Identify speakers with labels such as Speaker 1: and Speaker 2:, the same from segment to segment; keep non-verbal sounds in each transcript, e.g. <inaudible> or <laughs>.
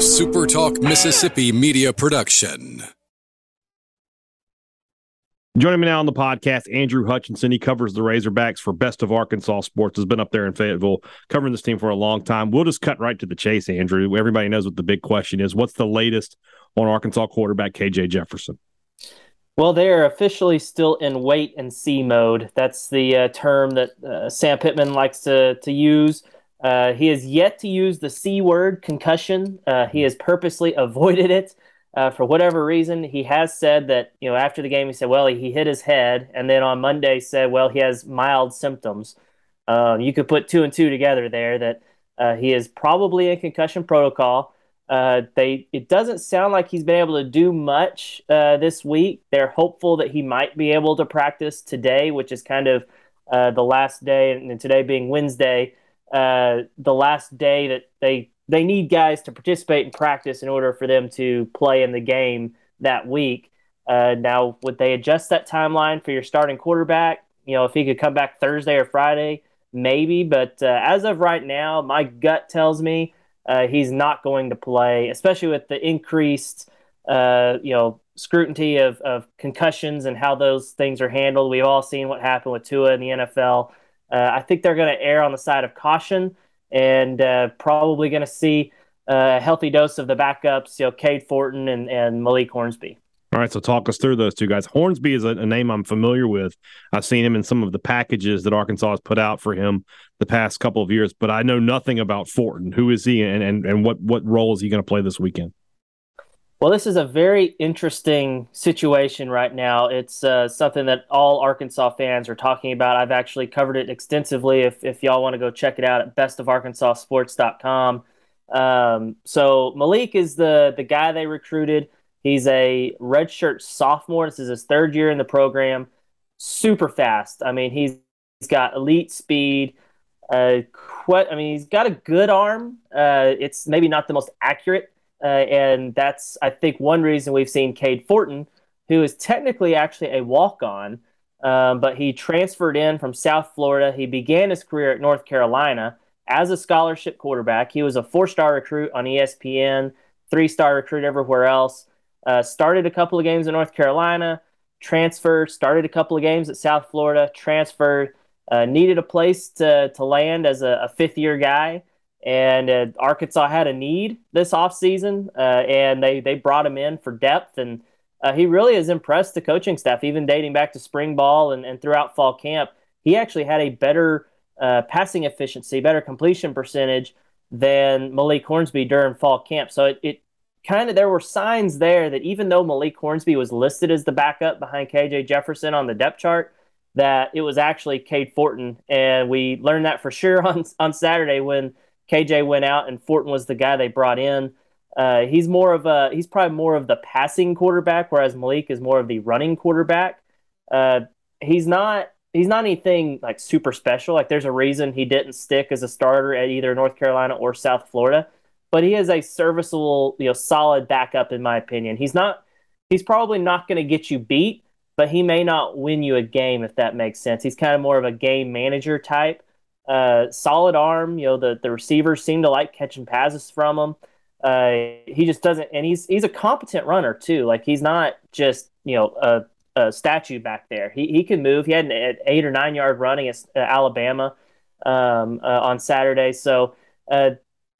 Speaker 1: SuperTalk Mississippi media production.
Speaker 2: Joining me now on the podcast, Andrew Hutchinson. He covers the Razorbacks for Best of Arkansas Sports. Has been up there in Fayetteville covering this team for a long time. We'll just cut right to the chase, Andrew. Everybody knows what the big question is. What's the latest on Arkansas quarterback KJ Jefferson?
Speaker 3: Well, they are officially still in wait and see mode. That's the uh, term that uh, Sam Pittman likes to to use. Uh, he has yet to use the C word, concussion. Uh, he has purposely <laughs> avoided it uh, for whatever reason. He has said that, you know, after the game, he said, well, he, hit his head. And then on Monday said, well, he has mild symptoms. Um, you could put two and two together there that uh, he is probably in concussion protocol. Uh, they it doesn't sound like he's been able to do much uh, this week. They're hopeful that he might be able to practice today, which is kind of the last day, and today being Wednesday uh, the last day that they they need guys to participate in practice in order for them to play in the game that week. Uh, now, would they adjust that timeline for your starting quarterback? You know, if he could come back Thursday or Friday, maybe. But uh, as of right now, my gut tells me uh, he's not going to play, especially with the increased, uh, you know, scrutiny of, of concussions and how those things are handled. We've all seen what happened with Tua in the NFL. Uh, I think they're going to err on the side of caution and uh, probably going to see a healthy dose of the backups, you know, Cade Fortin and, and Malik Hornsby.
Speaker 2: All right, so talk us through those two guys. Hornsby is a, a, name I'm familiar with. I've seen him in some of the packages that Arkansas has put out for him the past couple of years, but I know nothing about Fortin. Who is he, and and, and what what role is he going to play this weekend?
Speaker 3: Well, this is a very interesting situation right now. It's uh, something that all Arkansas fans are talking about. I've actually covered it extensively. If, if y'all want to go check it out at bestofarkansassports.com. Um, so Malik is the the guy they recruited. He's a redshirt sophomore. This is his third year in the program. Super fast. I mean, he's, he's got elite speed. Uh, I mean, he's got a good arm. Uh, it's maybe not the most accurate uh, and that's, I think, one reason we've seen Cade Fortin, who is technically actually a walk on, um, but he transferred in from South Florida. He began his career at North Carolina as a scholarship quarterback. He was a four star recruit on ESPN, three star recruit everywhere else. Uh, started a couple of games in North Carolina, transferred, started a couple of games at South Florida, transferred, uh, needed a place to, to land as a, a fifth year guy and uh, Arkansas had a need this offseason, uh, and they they brought him in for depth, and uh, he really has impressed the coaching staff, even dating back to spring ball and, and throughout fall camp. He actually had a better uh, passing efficiency, better completion percentage than Malik Hornsby during fall camp. So it, it kind of there were signs there that even though Malik Hornsby was listed as the backup behind KJ Jefferson on the depth chart, that it was actually Cade Fortin, and we learned that for sure <laughs> on on Saturday when KJ went out and Fortin was the guy they brought in. Uh, he's more of a he's probably more of the passing quarterback, whereas Malik is more of the running quarterback. Uh, he's not he's not anything like super special. Like there's a reason he didn't stick as a starter at either North Carolina or South Florida, but he is a serviceable, you know, solid backup in my opinion. He's not he's probably not going to get you beat, but he may not win you a game if that makes sense. He's kind of more of a game manager type. Uh, solid arm. You know, the the receivers seem to like catching passes from him. Uh, he just doesn't, and he's he's a competent runner too. Like he's not just you know a, a statue back there. He he can move. He had an eight or nine yard running at uh, Alabama um, uh, on Saturday. So, uh,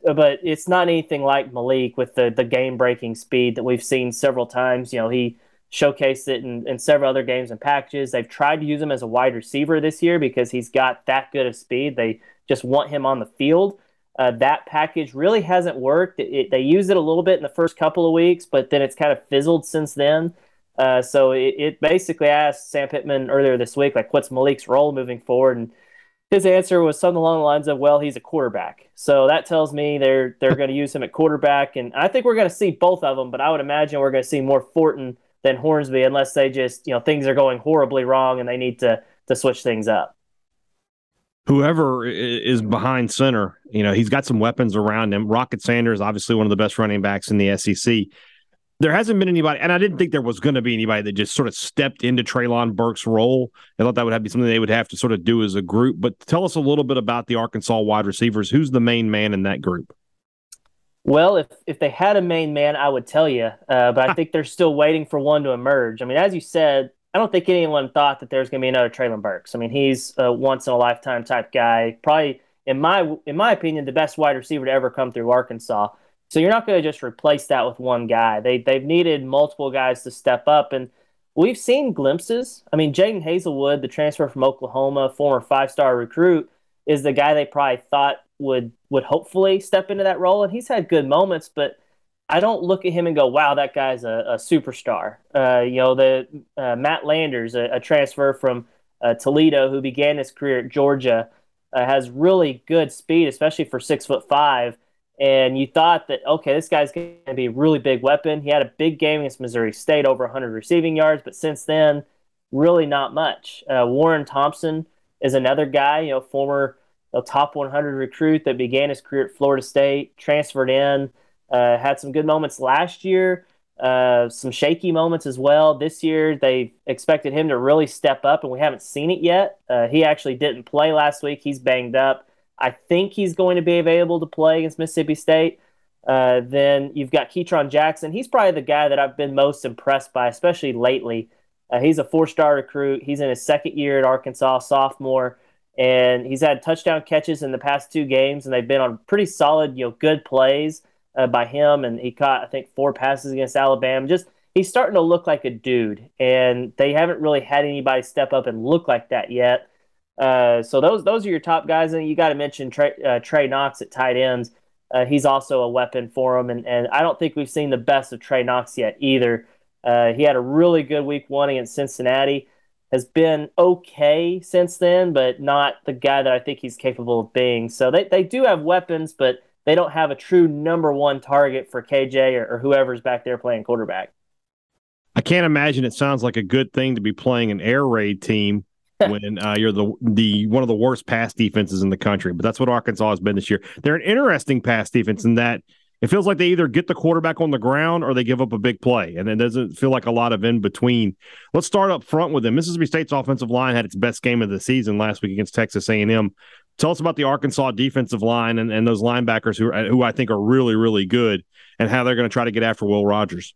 Speaker 3: but it's not anything like Malik with the the game breaking speed that we've seen several times. You know, he showcased it in, in several other games and packages. They've tried to use him as a wide receiver this year because he's got that good of speed. They just want him on the field. Uh, that package really hasn't worked. It, it, they used it a little bit in the first couple of weeks, but then it's kind of fizzled since then. Uh, so it, it, basically asked Sam Pittman earlier this week, like, what's Malik's role moving forward? And his answer was something along the lines of, "Well, he's a quarterback." So that tells me they're they're <laughs> going to use him at quarterback, and I think we're going to see both of them. But I would imagine we're going to see more Fortin than Hornsby unless they just, you know, things are going horribly wrong and they need to to switch things up.
Speaker 2: Whoever is behind center, you know, he's got some weapons around him. Rocket Sanders, obviously one of the best running backs in the SEC. There hasn't been anybody, and I didn't think there was going to be anybody that just sort of stepped into Treylon Burks' role. I thought that would have be something they would have to sort of do as a group. But tell us a little bit about the Arkansas wide receivers. Who's the main man in that group?
Speaker 3: Well, if if they had a main man, I would tell you, uh, but I think they're still waiting for one to emerge. I mean, as you said, I don't think anyone thought that there's going to be another Treylon Burks. I mean, he's a once in a lifetime type guy, probably in my in my opinion, the best wide receiver to ever come through Arkansas. So you're not going to just replace that with one guy. They they've needed multiple guys to step up, and we've seen glimpses. I mean, Jadon Haselwood, the transfer from Oklahoma, former five star recruit, is the guy they probably thought would would hopefully step into that role, and he's had good moments, but I don't look at him and go, "Wow, that guy's a, a superstar." Uh, you know, the uh, Matt Landers, a, a transfer from uh, Toledo, who began his career at Georgia, uh, has really good speed, especially for six foot five. And you thought that okay, this guy's going to be a really big weapon. He had a big game against Missouri State, over 100 receiving yards, but since then, really not much. Uh, Warren Thompson is another guy, you know, former a top 100 recruit that began his career at Florida State, transferred in, uh, had some good moments last year, uh, some shaky moments as well. This year, they expected him to really step up, and we haven't seen it yet. Uh, he actually didn't play last week. He's banged up. I think he's going to be available to play against Mississippi State. Uh, then you've got Ketron Jackson. He's probably the guy that I've been most impressed by, especially lately. Uh, he's a four star recruit. He's in his second year at Arkansas, sophomore and he's had touchdown catches in the past two games, and they've been on pretty solid, you know, good plays uh, by him. And he caught, I think, four passes against Alabama. Just he's starting to look like a dude, and they haven't really had anybody step up and look like that yet. Uh, so those those are your top guys, and you got to mention Trey, uh, Trey Knox at tight ends. Uh, he's also a weapon for him, and, and I don't think we've seen the best of Trey Knox yet either. Uh, he had a really good week one against Cincinnati has been okay since then, but not the guy that I think he's capable of being. So they, they do have weapons, but they don't have a true number one target for KJ or, or whoever's back there playing quarterback.
Speaker 2: I can't imagine it sounds like a good thing to be playing an air raid team <laughs> when uh, you're the the one of the worst pass defenses in the country. But that's what Arkansas has been this year. They're an interesting pass defense in that it feels like they either get the quarterback on the ground or they give up a big play, and it doesn't feel like a lot of in between. Let's start up front with them. Mississippi State's offensive line had its best game of the season last week against Texas A&M. Tell us about the Arkansas defensive line and, and those linebackers who uh, who I think are really really good, and how they're going to try to get after Will Rogers.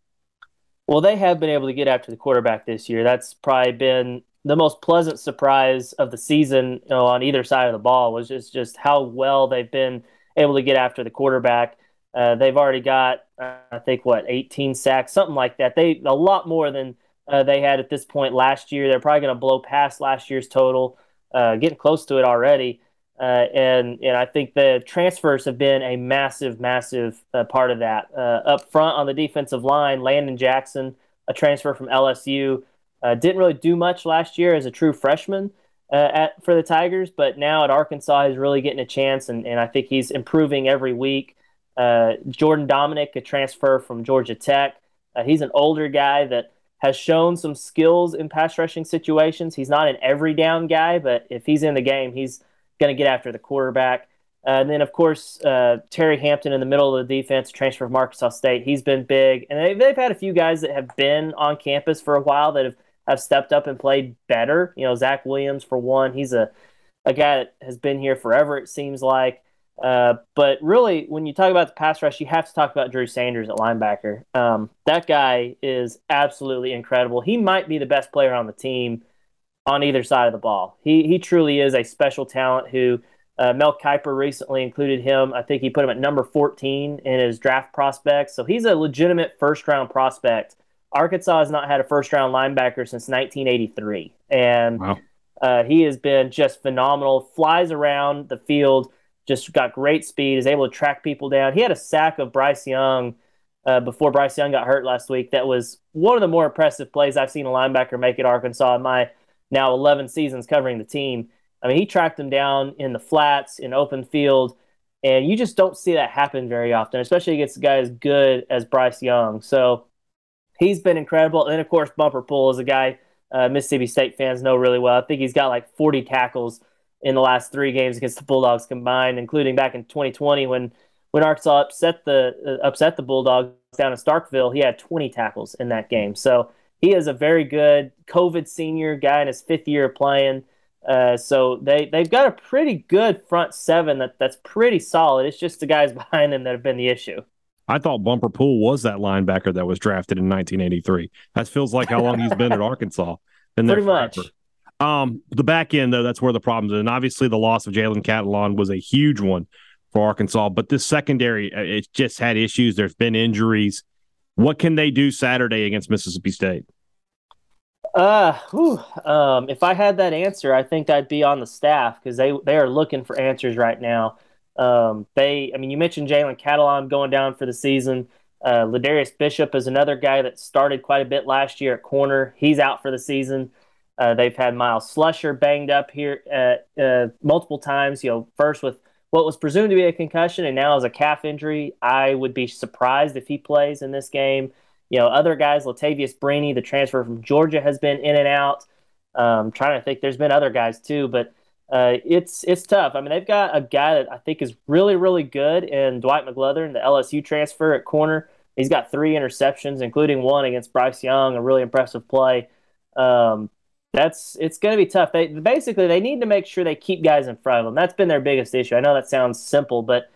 Speaker 3: Well, they have been able to get after the quarterback this year. That's probably been the most pleasant surprise of the season you know, on either side of the ball was just just how well they've been able to get after the quarterback. Uh, they've already got, uh, I think, what, 18 sacks, something like that. They a lot more than uh, they had at this point last year. They're probably going to blow past last year's total, uh, getting close to it already. Uh, and and I think the transfers have been a massive, massive uh, part of that. up front on the defensive line, Landon Jackson, a transfer from LSU, didn't really do much last year as a true freshman. at for the Tigers, but now at Arkansas, he's really getting a chance, and, and I think he's improving every week. Uh, Jordan Domineck, a transfer from Georgia Tech. Uh, he's an older guy that has shown some skills in pass rushing situations. He's not an every down guy, but if he's in the game, he's going to get after the quarterback. Uh, and then, of course, uh, Terry Hampton in the middle of the defense, transfer from Arkansas State. He's been big. And they've, they've had a few guys that have been on campus for a while that have, have stepped up and played better. You know, Zach Williams, for one, he's a, a guy that has been here forever, it seems like. Uh, but really, when you talk about the pass rush, you have to talk about Drew Sanders at linebacker. Um, that guy is absolutely incredible. He might be the best player on the team on either side of the ball. He he truly is a special talent. Who uh, Mel Kiper recently included him. I think he put him at number 14 in his draft prospects. So he's a legitimate first round prospect. Arkansas has not had a first round linebacker since 1983, and wow. uh, he has been just phenomenal. Flies around the field just got great speed, is able to track people down. He had a sack of Bryce Young uh, before Bryce Young got hurt last week. That was one of the more impressive plays I've seen a linebacker make at Arkansas in my now 11 seasons covering the team. I mean, he tracked him down in the flats, in open field, and you just don't see that happen very often, especially against a guy as good as Bryce Young. So he's been incredible. And of course, Bumper Pool is a guy uh, Mississippi State fans know really well. I think he's got like 40 tackles in the last three games against the Bulldogs combined, including back in 2020 when when Arkansas upset the uh, upset the Bulldogs down in Starkville. He had 20 tackles in that game, so he is a very good COVID senior guy in his fifth year of playing. Uh, so they they've got a pretty good front seven that that's pretty solid. It's just the guys <laughs> behind them that have been the issue.
Speaker 2: I thought Bumper Pool was that linebacker that was drafted in 1983. That feels like how long he's been at Arkansas.
Speaker 3: And Pretty much.
Speaker 2: Um, the back end though, that's where the problems are. And obviously, the loss of Jalen Catalon was a huge one for Arkansas. But this secondary, uh, it just had issues. There's been injuries. What can they do Saturday against Mississippi State?
Speaker 3: Uh, whew, um, if I had that answer, I think I'd be on the staff because they they are looking for answers right now. Um, they, I mean, you mentioned Jalen Catalon going down for the season. Uh, LaDarrius Bishop is another guy that started quite a bit last year at corner. He's out for the season. Uh, they've had Myles Slusher banged up here uh, uh, multiple times. You know, first with what was presumed to be a concussion, and now as a calf injury. I would be surprised if he plays in this game. You know, other guys, Latavious Brini, the transfer from Georgia, has been in and out. Um, trying to think, there's been other guys too, but uh, it's it's tough. I mean, they've got a guy that I think is really really good in Dwight McGlothern, the LSU transfer at corner. He's got three interceptions, including one against Bryce Young, a really impressive play. Um, that's it's going to be tough. They basically they need to make sure they keep guys in front of them. That's been their biggest issue. I know that sounds simple, but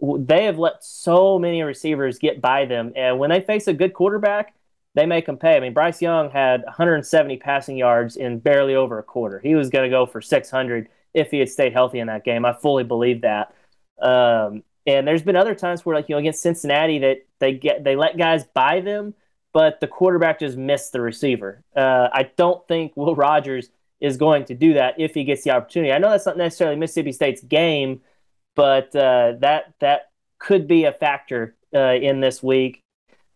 Speaker 3: they have let so many receivers get by them, and when they face a good quarterback, they make them pay. I mean, Bryce Young had 170 passing yards in barely over a quarter. He was going to go for 600 if he had stayed healthy in that game. I fully believe that. Um, and there's been other times where, like you know, against Cincinnati, that they get they let guys buy them, but the quarterback just missed the receiver. Uh, I don't think Will Rogers is going to do that if he gets the opportunity. I know that's not necessarily Mississippi State's game, but uh, that that could be a factor uh, in this week.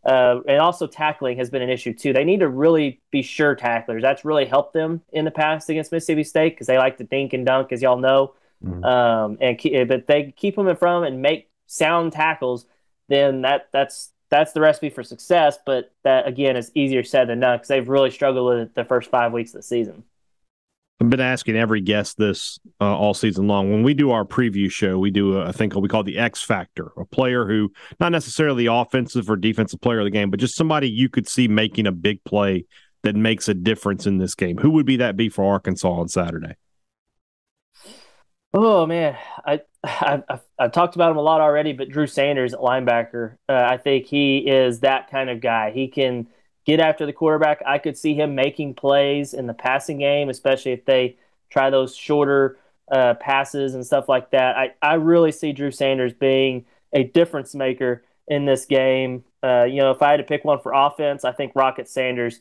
Speaker 3: Uh, and also tackling has been an issue too. They need to really be sure tacklers. That's really helped them in the past against Mississippi State because they like to dink and dunk, as y'all know. Mm-hmm. Um, and but they keep them in front and make sound tackles. Then that that's that's the recipe for success. But that again is easier said than done because they've really struggled with it the first five weeks of the season.
Speaker 2: I've been asking every guest this uh, all season long. When we do our preview show, we do a, a thing we call the X Factor, a player who not necessarily the offensive or defensive player of the game, but just somebody you could see making a big play that makes a difference in this game. Who would be that be for Arkansas on Saturday?
Speaker 3: Oh man, I, I have I've talked about him a lot already, but Drew Sanders at linebacker, uh, I think he is that kind of guy. He can get after the quarterback. I could see him making plays in the passing game, especially if they try those shorter uh, passes and stuff like that. I, I really see Drew Sanders being a difference maker in this game. Uh, you know, if I had to pick one for offense, I think Rocket Sanders.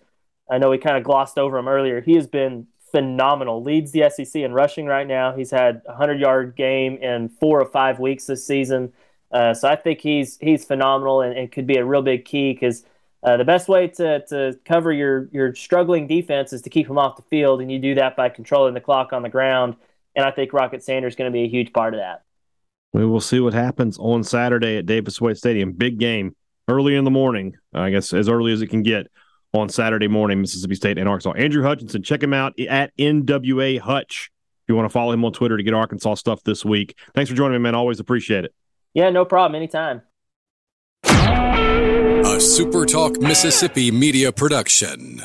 Speaker 3: I know we kind of glossed over him earlier. He has been phenomenal. Leads the SEC in rushing right now. He's had a hundred yard game in four or five weeks this season. Uh, so I think he's he's phenomenal and, and could be a real big key because uh, the best way to, to cover your, your struggling defense is to keep them off the field, and you do that by controlling the clock on the ground. And I think Rocket Sanders is going to be a huge part of that.
Speaker 2: We will see what happens on Saturday at Davis Wade Stadium. Big game early in the morning, I guess as early as it can get on Saturday morning, Mississippi State and Arkansas. Andrew Hutchinson, check him out at NWA Hutch. If you want to follow him on Twitter to get Arkansas stuff this week. Thanks for joining me, man. Always appreciate it.
Speaker 3: Yeah, no problem. Anytime.
Speaker 1: A SuperTalk Mississippi media production.